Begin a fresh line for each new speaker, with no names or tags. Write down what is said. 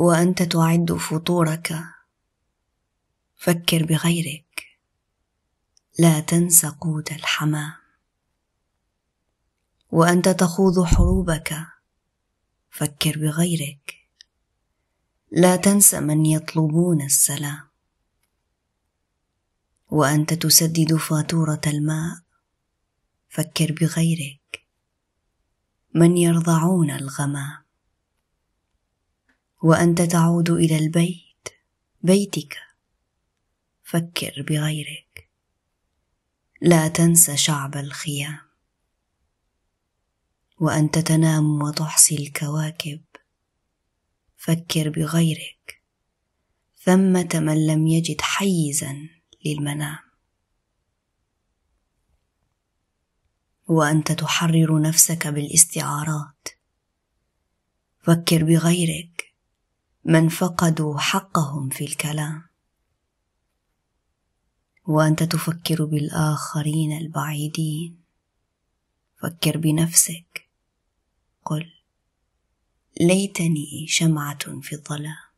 وأنت تعد فطورك. فكر بغيرك. لا تنس قوت الحمام. وأنت تخوض حروبك. فكر بغيرك. لا تنس من يطلبون السلام. وأنت تسدد فاتورة الماء. فكر بغيرك. من يرضعون الغمام. وأنت تعود إلى البيت بيتك. فكر بغيرك. لا تنس شعب الخيام. وأنت تنام وتحصي الكواكب. فكر بغيرك. ثمة من لم يجد حيزا للمنام. وأنت تحرر نفسك بالاستعارات. فكر بغيرك. من فقدوا حقهم في الكلام. وأنت تفكر بالآخرين البعيدين. فكر بنفسك. قل ليتني شمعة في الظلام.